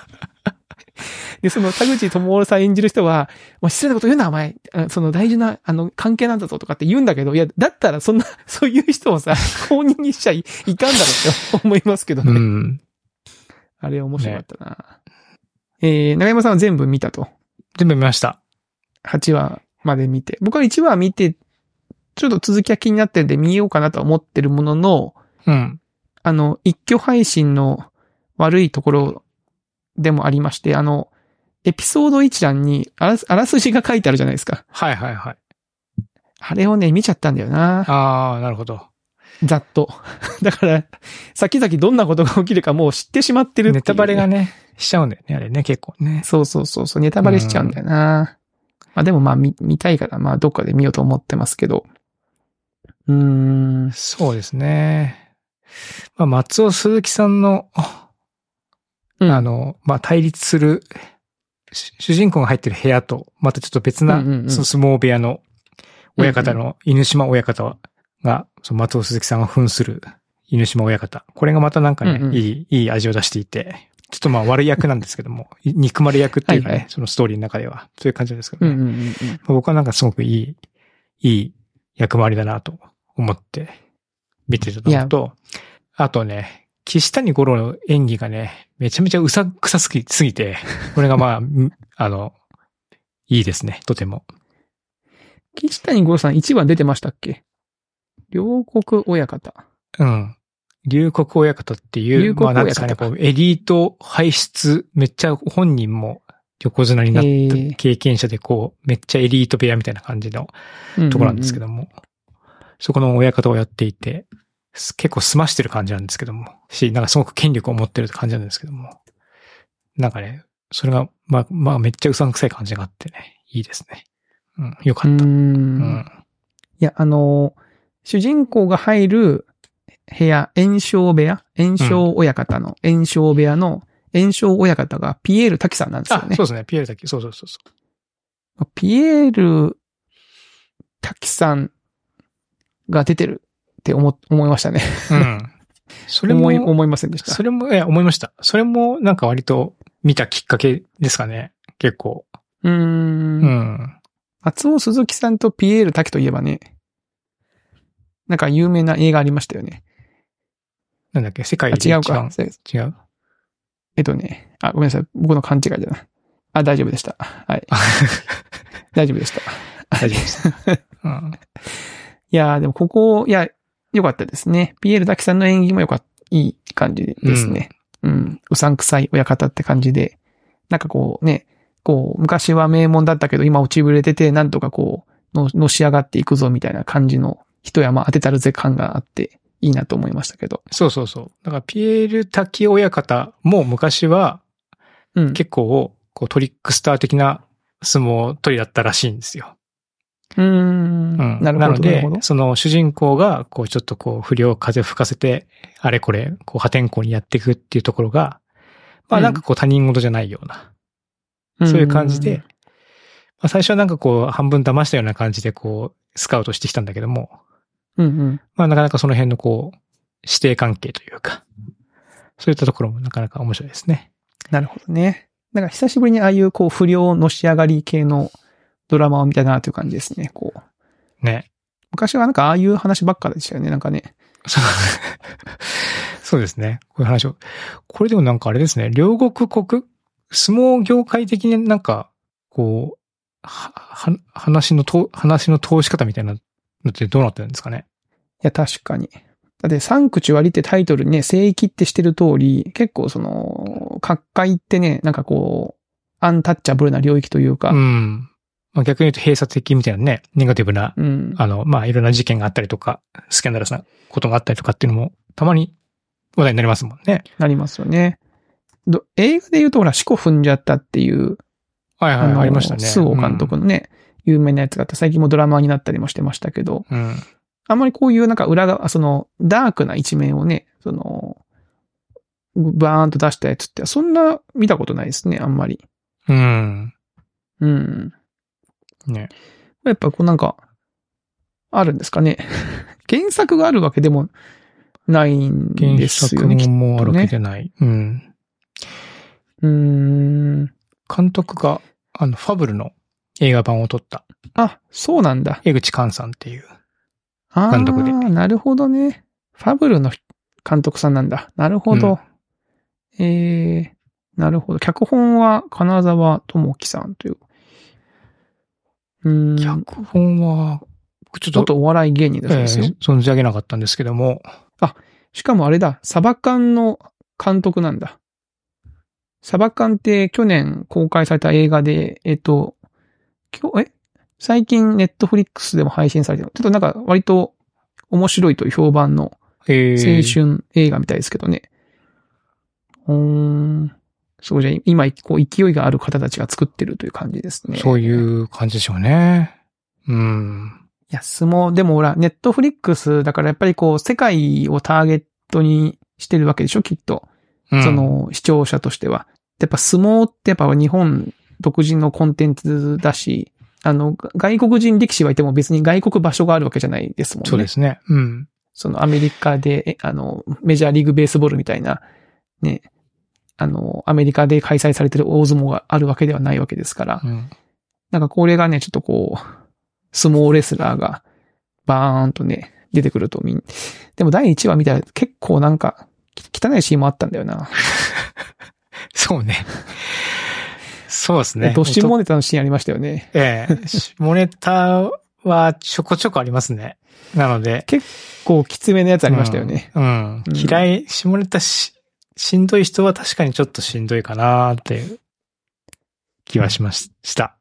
で、その [laughs] 田口智夫さん演じる人は、もう失礼なこと言うな、お前。あその大事な、あの、関係なんだぞとかって言うんだけど、いや、だったらそんな、[laughs] そういう人をさ、公認にしちゃいいかんだろうって思いますけどね。うん。あれ面白かったな。えー、長山さんは全部見たと。全部見ました。8話まで見て。僕は1話見て、ちょっと続きが気になってるんで見ようかなとは思ってるものの、うん。あの、一挙配信の悪いところでもありまして、あの、エピソード一覧にあらすあらすじが書いてあるじゃないですか。はいはいはい。あれをね、見ちゃったんだよな。ああ、なるほど。ざっと。[laughs] だから、先々どんなことが起きるかもう知ってしまってるってね、ネタバレがね、しちゃうんだよね、あれね、結構ね。そうそうそうそう、ネタバレしちゃうんだよな。まあでもまあ見、見たいから、まあどっかで見ようと思ってますけど。うーん。そうですね。まあ、松尾鈴木さんの、うん。あの、まあ、対立する、し主人公が入ってる部屋と、またちょっと別な、その相撲部屋の親方の、犬島親方が、その松尾鈴木さんが扮する犬島親方。これがまたなんかね、うんうん。いい、いい味を出していて、ちょっとまあ悪い役なんですけども、い憎まれ役っていうかね、はいはい。そのストーリーの中では、そういう感じですけどね。僕はなんかすごくいい、いい役回りだなと思って見てたのと、あとね、岸谷五郎の演技がね、めちゃめちゃうさくさすぎすぎて、[laughs] これがまあ、んあの、いいですね、とても。岸谷五郎さん1話出てましたっけ？両国親方。うん。龍谷親方っていう、まあなんですかね、こう、エリート輩出、めっちゃ本人も横綱になった経験者で、こう、めっちゃエリート部屋みたいな感じのところなんですけども、そこの親方をやっていて、す結構済ましてる感じなんですけども、し、なんかすごく権力を持ってる感じなんですけども、なんかね、それが、まあ、まあめっちゃうさんくさい感じがあってね、いいですね。うん、よか。った。うんん。いや、あの、主人公が入る部屋、炎症部屋？炎症親方の炎症部屋の炎症親方がピエール滝さんなんですよあ、ねそう。ですね、ピエール滝、そうそうそうそピエール滝さんが出てるって思、思いましたね。う。うん。[laughs] それも、思い、思いませんでした。それも、いや、思いました。それも、なんか割と見たきっかけですかね。結構。うー。うんん。松尾鈴木さんとピエール滝といえばね、なんか有名な映画ありましたよね。なんだっけ、世界あ、で一違うか番。。違う？えっとね、あ、ごめんなさい。僕の勘違いだな。あ、大丈夫でした。はい。[laughs] 大丈夫でした。大丈夫です。うん。[laughs] いやーでもここ、いや、良かったですね。ピエール滝さんの演技も良かった。いい感じですね。うん。うさんくさい親方って感じで。なんかこうね、こう、昔は名門だったけど、今落ちぶれてて、なんとかこう、の、のし上がっていくぞみたいな感じの一山当てたるぜ感があって、いいなと思いましたけど。そうそうそう。だから、ピエール滝親方も昔はうん。結構、こうトリックスター的な相撲取りだったらしいんですよ。うーん。うん。なるほど。なのでその主人公が、こうちょっとこう不良風吹かせて、あれこれ、こう破天荒にやっていくっていうところが、まあなんかこう他人事じゃないような、そういう感じで、まあ最初はなんかこう半分騙したような感じでこうスカウトしてきたんだけども、うんうん。まあなかなかその辺のこう、指定関係というか、そういったところもなかなか面白いですね。なるほどね。なんか久しぶりにああいうこう不良のし上がり系のドラマを見たなという感じですね。こう。ね。昔はなんかああいう話ばっかでしたよね。なんかね。そう [laughs] そうですね。こういう話を。これでもなんかあれですね。両国国、相撲業界的になんか、こう、は、は、話のと、話の通し方みたいなのってどうなってるんですかね？いや、確かに。だって、サンクチュアリってタイトルにね、聖域ってしてる通り、結構その、各界ってね、なんかこう、アンタッチャブルな領域というか、ううん。ん。まあ、逆に言うと閉鎖的みたいなね、ネガティブな、あの、まあ、いろんな事件があったりとか、スキャンダラスなことがあったりとかっていうのも、たまに話題になりますもんね。なりますよね。ど映画で言うと、ほら、四股踏んじゃったっていう、はいはい、のありましたね。スオ監督のね、有名なやつがあって、最近もドラマになったりもしてましたけど、うん。あんまりこういうなんか裏側、その、ダークな一面をね、その、バーンと出したやつって、そんな見たことないですね、あんまり。うん。うん。ね。やっぱこうなんか、あるんですかね。[laughs] 原作があるわけでもないん原です作よね。きっもあるわけじゃない。うん。うーん。監督が、あの、ファブルの映画版を撮った、あ、そうなんだ。江口寛さんっていう。あ監督であ、なるほどね。ファブルの監督さんなんだ。なるほど。ええなるほど。脚本は金沢智樹さんという。うーん。脚本は、ちょっと、お笑い芸人だそうえですよ。ー存じ上げなかったんですけども、しかもあれだ、サバ缶の監督なんだ。サバ缶って去年公開された映画で、えっと、今日、え？最近ネットフリックスでも配信されてる。ちょっとなんか割と面白いという評判のえー青春映画みたいですけどね。うーん。そうじゃあ、今、こう、勢いがある方たちが作ってるという感じですね。そうう。いいう感じでしょうね。うん。や、相撲、でもほら、ネットフリックスだからやっぱりこう、世界をターゲットにしてるわけでしょ、きっと。うんそ、の、視聴者としては。やっぱ相撲ってやっぱ日本独自のコンテンツだし、あの、外国人力士はいても別に外国場所があるわけじゃないですもんね。そうですね。うん。そのアメリカで、えあの、メジャーリーグベースボールみたいな、ね、あの、アメリカで開催されてる大相撲があるわけではないわけですから、うん。なんかこれがね、ちょっとこう、相撲レスラーがバーンとね、出てくるとみん、でも第1話見たら結構なんか、き汚いシーンもあったんだよな。[laughs] そうね。そうですね。ドッシュモネタのシーンありましたよね。ええ下ネタはちょこちょこありますね。なので。こう、きつめのやつありましたよね。うん。うんうん嫌い、下ネタし、しんどい人は確かにちょっとしんどいかなっていう気はしましした。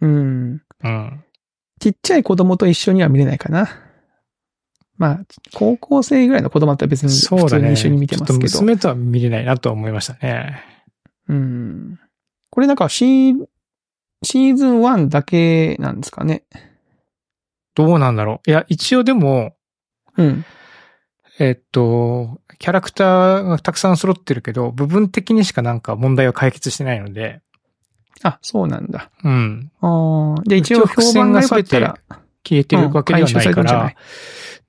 うん。うん。ちっちゃい子供と一緒には見れないかな。まあ、高校生ぐらいの子供だったら別に普そうだね。通に一緒に見てますけど。ちょっと娘とは見れないなとは思いましたね。うん。これなんかシー、シーズン1だけなんですかね。どうなんだろう。いや、一応でも、うん。えっと、キャラクターがたくさん揃ってるけど、部分的にしかなんか問題は解決してないので、あ、そうなんだ。うん。ああ。で、一応評判が良かったら、消えてるわけではないからい、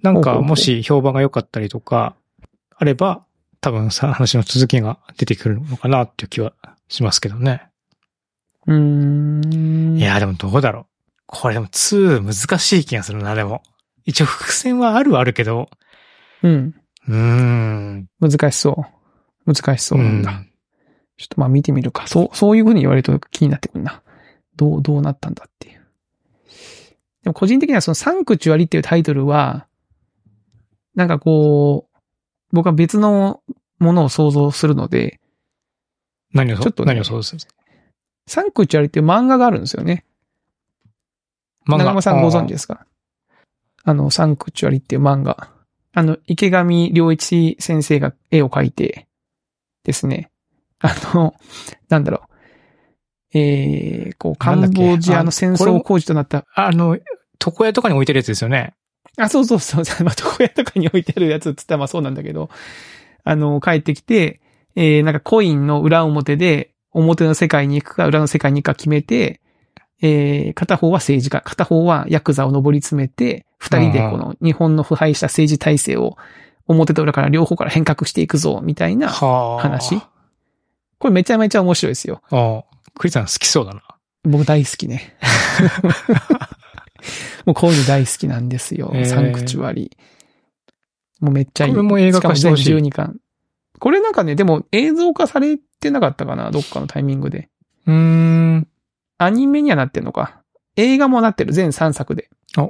なんかもし評判が良かったりとか、あれば、多分さ、話の続きが出てくるのかなっていう気はしますけどね。うーん。いや、でもどうだろう。これでも2難しい気がするな、でも。一応伏線はあるはあるけど、うん。うーん。難しそう。難しそうなんだ。んちょっとまあ見てみるか。そう、そういう風に言われると気になってくるな。どう、どうなったんだっていう。でも個人的にはそのサンクチュアリっていうタイトルは、なんかこう、僕は別のものを想像するので、何をそ、ちょっとね何をそうする？サンクチュアリっていう漫画があるんですよね。漫長山さんご存知ですか？あの、サンクチュアリっていう漫画。あの、池上良一先生が絵を描いてですね。あの、[laughs] なんだろう。えー、こう、カンボジアの戦争工事となった。あの、床屋とかに置いてるやつですよね。あ、そうそうそう。[laughs] まあ、床屋とかに置いてあるやつって言ったらまあそうなんだけど、あの、帰ってきて、えー、なんかコインの裏表で、表の世界に行くか、裏の世界に行くか決めて、えー、片方は政治家、片方はヤクザを上り詰めて、二人でこの日本の腐敗した政治体制を表と裏から両方から変革していくぞ、みたいな。はあ。話これめちゃめちゃ面白いですよ。ああ。クリスさん好きそうだな。僕大好きね。[laughs] もうこういうの大好きなんですよ。へーサンクチュアリ。もうめっちゃいい。これも映画化してほしいかも全12巻。これなんかね、でも映像化されてなかったかなどっかのタイミングで。うーん。アニメにはなってんのか。映画もなってる。全3作で。あ、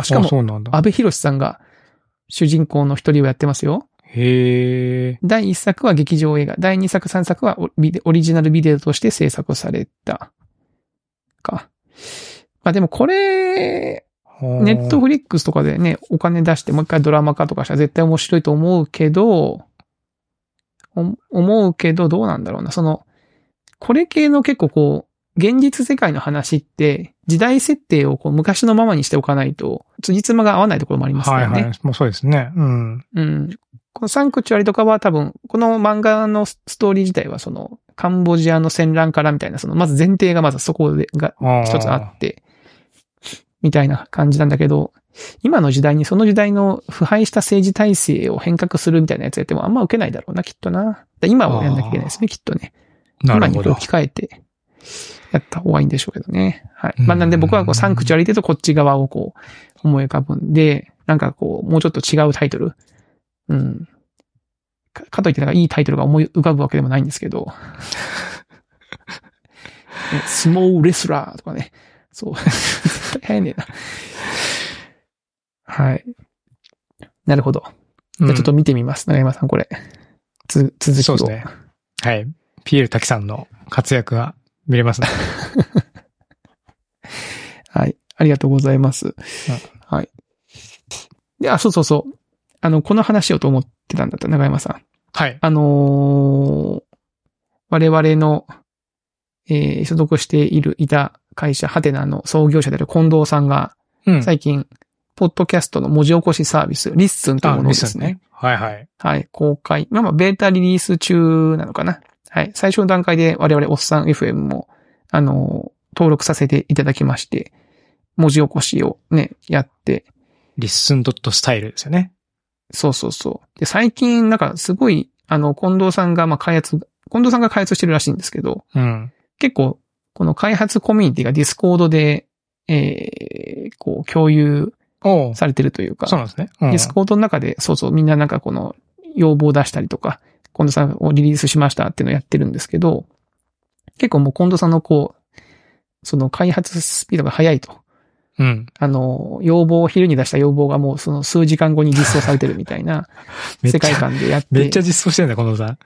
あ、しかあも。安部寛さんが主人公の一人をやってますよ。へえ。第1作は劇場映画。第2作、3作はオリジナルビデオとして制作された。か。まあでもこれ、ネットフリックスとかでね、お金出してもう一回ドラマ化とかしたら絶対面白いと思うけど、お思うけどどうなんだろうな。その、これ系の結構こう、現実世界の話って、時代設定をこう昔のままにしておかないと、辻褄が合わないところもありますからね。はいはい。もうそうですね。うん。うん。このサンクチュアリとかは多分、この漫画のストーリー自体はその、カンボジアの戦乱からみたいな、その、まず前提がまずそこで、が一つあって、みたいな感じなんだけど、今の時代にその時代の腐敗した政治体制を変革するみたいなやつやってもあんま受けないだろうな、きっとな。で今はやんなきゃいけないですね、きっとね。なるほど。置き換えて、やった方がいいんでしょうけどね。はい。うんまあなんで僕はこうサンクチュアリテとこっち側をこう思い浮かぶんで、なんかこう、もうちょっと違うタイトル。うん。かかといってなんかいいタイトルが思い浮かぶわけでもないんですけど。ねスモーレスラーとかね。そう。絶対流行んねえな。はい。なるほど。じゃあちょっと見てみます。長山さん、これ。つ、続きを。そうですね。はい。ピエール滝さんの活躍が見れますね。[laughs] はい。ありがとうございます。はい。で、あ、そうそうそう。あの、この話をと思ってたんだった、長山さん。はい。あのー我々の、えー所属している、いた会社、ハテナの創業者である近藤さんが、うん。最近、ポッドキャストの文字起こしサービス、リッスンというあ、ものをですね。ね。はいはい。はい、公開。まあまあ、ベータリリース中なのかな。はい。最初の段階で我々おっさん FM も、あのー登録させていただきまして、文字起こしをね、やって、リッスンドットスタイルですよね。そうそうそう。で、最近、なんかすごい、あの、近藤さんが、まあ、開発、近藤さんが開発してるらしいんですけど、うん。結構、この開発コミュニティがディスコードで、えー、こう、共有されてるというか、そうなんですね。うんディスコードの中で、そうそう、みんななんかこの、要望を出したりとか、近藤さんがリリースしましたっていうのをやってるんですけど、結構もう近藤さんのこう、その開発スピードが速いと。うん。あの、要望を昼に出した要望がもうその数時間後に実装されてるみたいな [laughs] 世界観でやって、めっちゃ実装してるんだ、近藤さ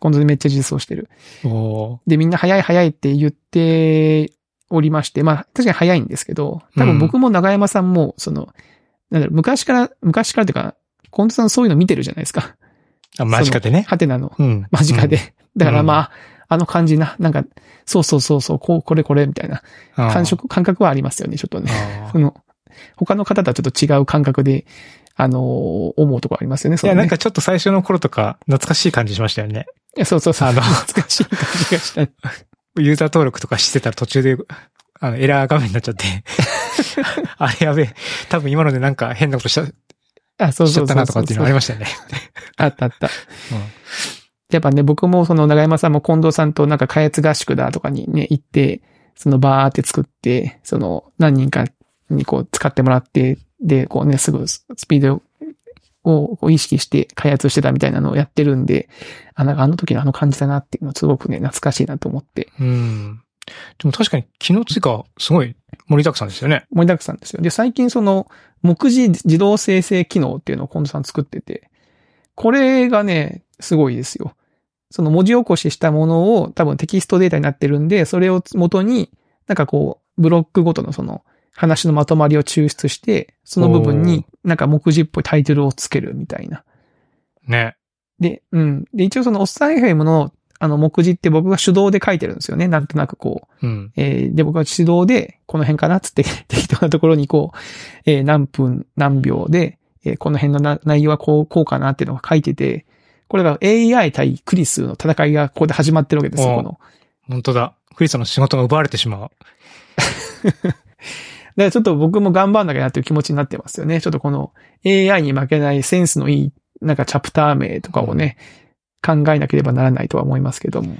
近藤でめっちゃ実装してる。ん。おで、みんな早い早いって言っておりまして、まあ、確かに早いんですけど、多分僕も長山さんも、その、なんだろう、昔から、昔からというか、近藤さんそういうの見てるじゃないですか。あ、間近でね。ハテナのうん。間近で。だからうんまあ、あの感じな、なんか、そうそうそうそう、こう、これこれみたいなうん。感触、感覚はありますよね、ちょっとね。その、他の方とはちょっと違う感覚で、あのー思うところありますよね、いや、そのねなんかちょっと最初の頃とか、懐かしい感じしましたよね。いやそうそうそう。あの懐かしい感じがした。[laughs] ユーザー登録とかしてたら途中で、あの、エラー画面になっちゃって。[laughs] あれやべえ。多分今のでなんか変なことしちゃあ、そうしちゃったそうそうなとかっていうのありましたよね。[laughs] あったあった。やっぱね、僕もその長山さんも近藤さんとなんか開発合宿だとかにね、行って、そのバーって作って、その何人かにこう使ってもらって、で、こうね、すぐスピードを意識して開発してたみたいなのをやってるんで、あ、なんかあの時のあの感じだなっていうのすごくね、懐かしいなと思って、うん。でも確かに機能追加、すごい盛りだくさんですよね。盛りだくさんですよ。で、最近その、目次自動生成機能っていうのを近藤さん作ってて、これがね、すごいですよ。その文字起こししたものを多分テキストデータになってるんで、それを元に、なんかこう、ブロックごとのその話のまとまりを抽出して、その部分になんか目次っぽいタイトルをつけるみたいな。ね。で、うん。で、一応そのおっさん FM のあの目次って僕が手動で書いてるんですよね。なんとなくこう、うん。えーで、僕は手動で、この辺かなっつって、[laughs] 適当なところにこう、えー何分何秒で、えーこの辺のな内容はこう、こうかなっていうのが書いてて、これが AI 対クリスの戦いがここで始まってるわけですよ、この。本当だ。クリスの仕事が奪われてしまう。[laughs] だからちょっと僕も頑張んなきゃなっていう気持ちになってますよね。ちょっとこの AI に負けないセンスのいい、なんかチャプター名とかをね、考えなければならないとは思いますけども。い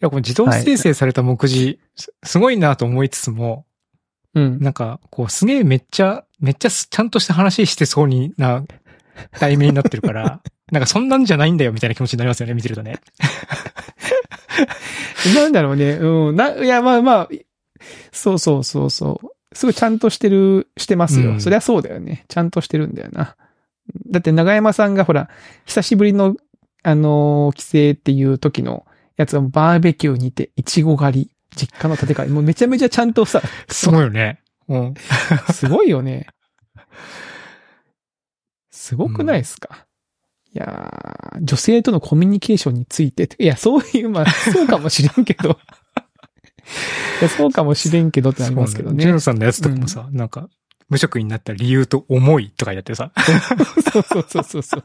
や、この自動生成された目次、すすごいなと思いつつも、うん。なんか、こう、すげえめっちゃ、めっちゃすちゃんとした話してそうにな、題名になってるから、[laughs] なんかそんなんじゃないんだよみたいな気持ちになりますよね、見てるとね。[laughs] なんだろうね。うん。な、いや、まあまあ、そうそうそうそう。すごいちゃんとしてる、してますよ。うんそりゃそうだよね。ちゃんとしてるんだよな。だって長山さんがほら、久しぶりの、あのー帰省っていう時のやつはバーベキューにて、いちご狩り、実家の建て替え。もうめちゃめちゃちゃんとさ、すごいよね。[laughs] うん。すごいよね。すごくないですか、いやー女性とのコミュニケーションについて、いや、そういう、まあ、そうかもしれんけど。[laughs] いや、そうかもしれんけどってなりますけどね。ジュンさんのやつとかもさ、なんか、無職になった理由と思いとかやってさ、[laughs] そうそうそうそうそう。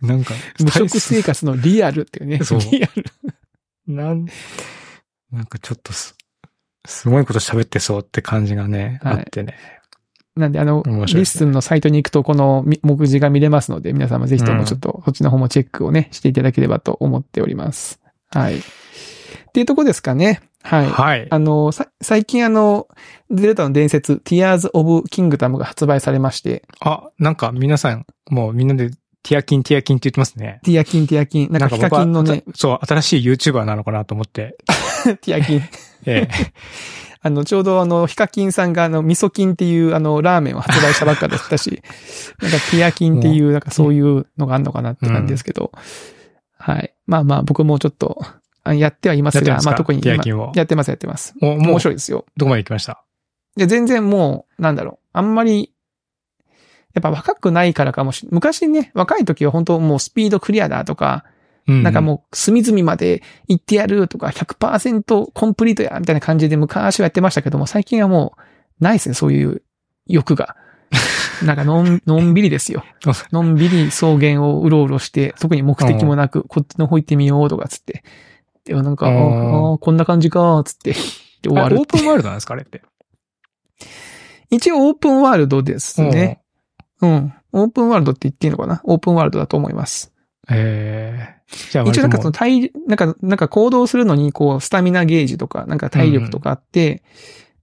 なんか、無職生活のリアルっていうね。そうリアル。なん、なんかちょっとす、すごいこと喋ってそうって感じがね、はいあってね。なんで、あの、ねリッスンのサイトに行くと、このみ目次が見れますので、皆様ぜひともちょっと、そっちの方もチェックをね、していただければと思っております。はい。っていうとこですかね。はい。はい。あの、さ、最近あの、ゼルダの伝説、Tears of Kingdom が発売されまして、あ、なんか皆さん、もうみんなでティアキンティアキンって言ってますね。ティアキン、ティアキン、なんかヒカキンのね、そう、新しい YouTuber なのかなと思って。ティアキン。ええ。[laughs] あの、ちょうどあの、ヒカキンさんがあの、味噌キンっていうあの、ラーメンを発売したばっかだったし、[laughs] なんかティアキンっていう、なんかそういうのがあるのかなって感じですけど、はい。まあまあ、僕もちょっと、あやってはいますが、まあ特に今ティアキンをやってます、やってます。もう、面、白いですよ。どこまで行きました？で、全然もう、なんだろう、あんまり、やっぱ若くないからかもしれ昔ね、若い時は本当もうスピードクリアだとか、うんなんかもう隅々まで行ってやるとか、100%コンプリートや、みたいな感じで昔はやってましたけども、最近はもう、ないですね、そういう欲が。[laughs] なんかのん、のんびりですよ。[laughs] のんびり草原をうろうろして、特に目的もなく、こっちの方行ってみようとかつって。でもなんか、あうんあー、こんな感じか、つって。で終わるあオープンワールドなんですかあれって？一応オープンワールドですね。うん。オープンワールドって言っていいのかな？オープンワールドだと思います。ええじゃあ一応なんかその体、なんか、なんか行動するのに、こう、スタミナゲージとか、なんか体力とかあって、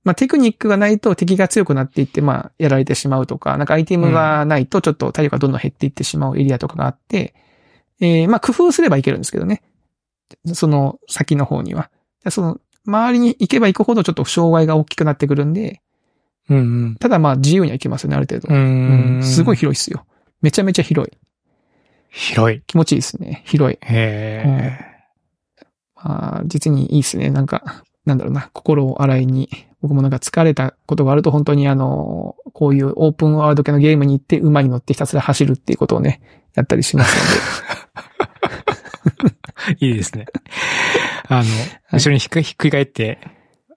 まあテクニックがないと敵が強くなっていって、まあやられてしまうとか、なんかアイテムがないとちょっと体力がどんどん減っていってしまうエリアとかがあって、えー、まあ工夫すればいけるんですけどね。その先の方には。その、周りに行けば行くほどちょっと障害が大きくなってくるんで、う。うんただまあ自由には行けますよね、ある程度。うん。ううんん。すごい広いっすよ。めちゃめちゃ広い。広い。気持ちいいですね。広い。へえ。まあ、実にいいですね。なんか、なんだろうな、心を洗いに、僕もなんか疲れたことがあると本当にあの、こういうオープンワールド系のゲームに行って馬に乗ってひたすら走るっていうことをね、やったりします [laughs] いいですね。あの、後ろにひっくひっくり返って、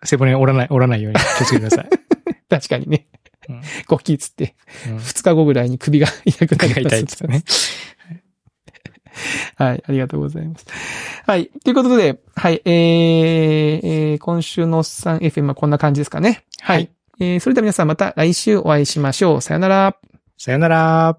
背骨に折らない、折らないように気をつけてください。[laughs] 確かにね、うんゴキッつって、うん二日後ぐらいに首が痛くなります痛 [laughs] いですね。はい、ありがとうございます。はい、ということで、はい、えー、えー今週のおっさん FM はこんな感じですかね。はい。はいえー、それでは皆さんまた来週お会いしましょう。さよなら。さよなら。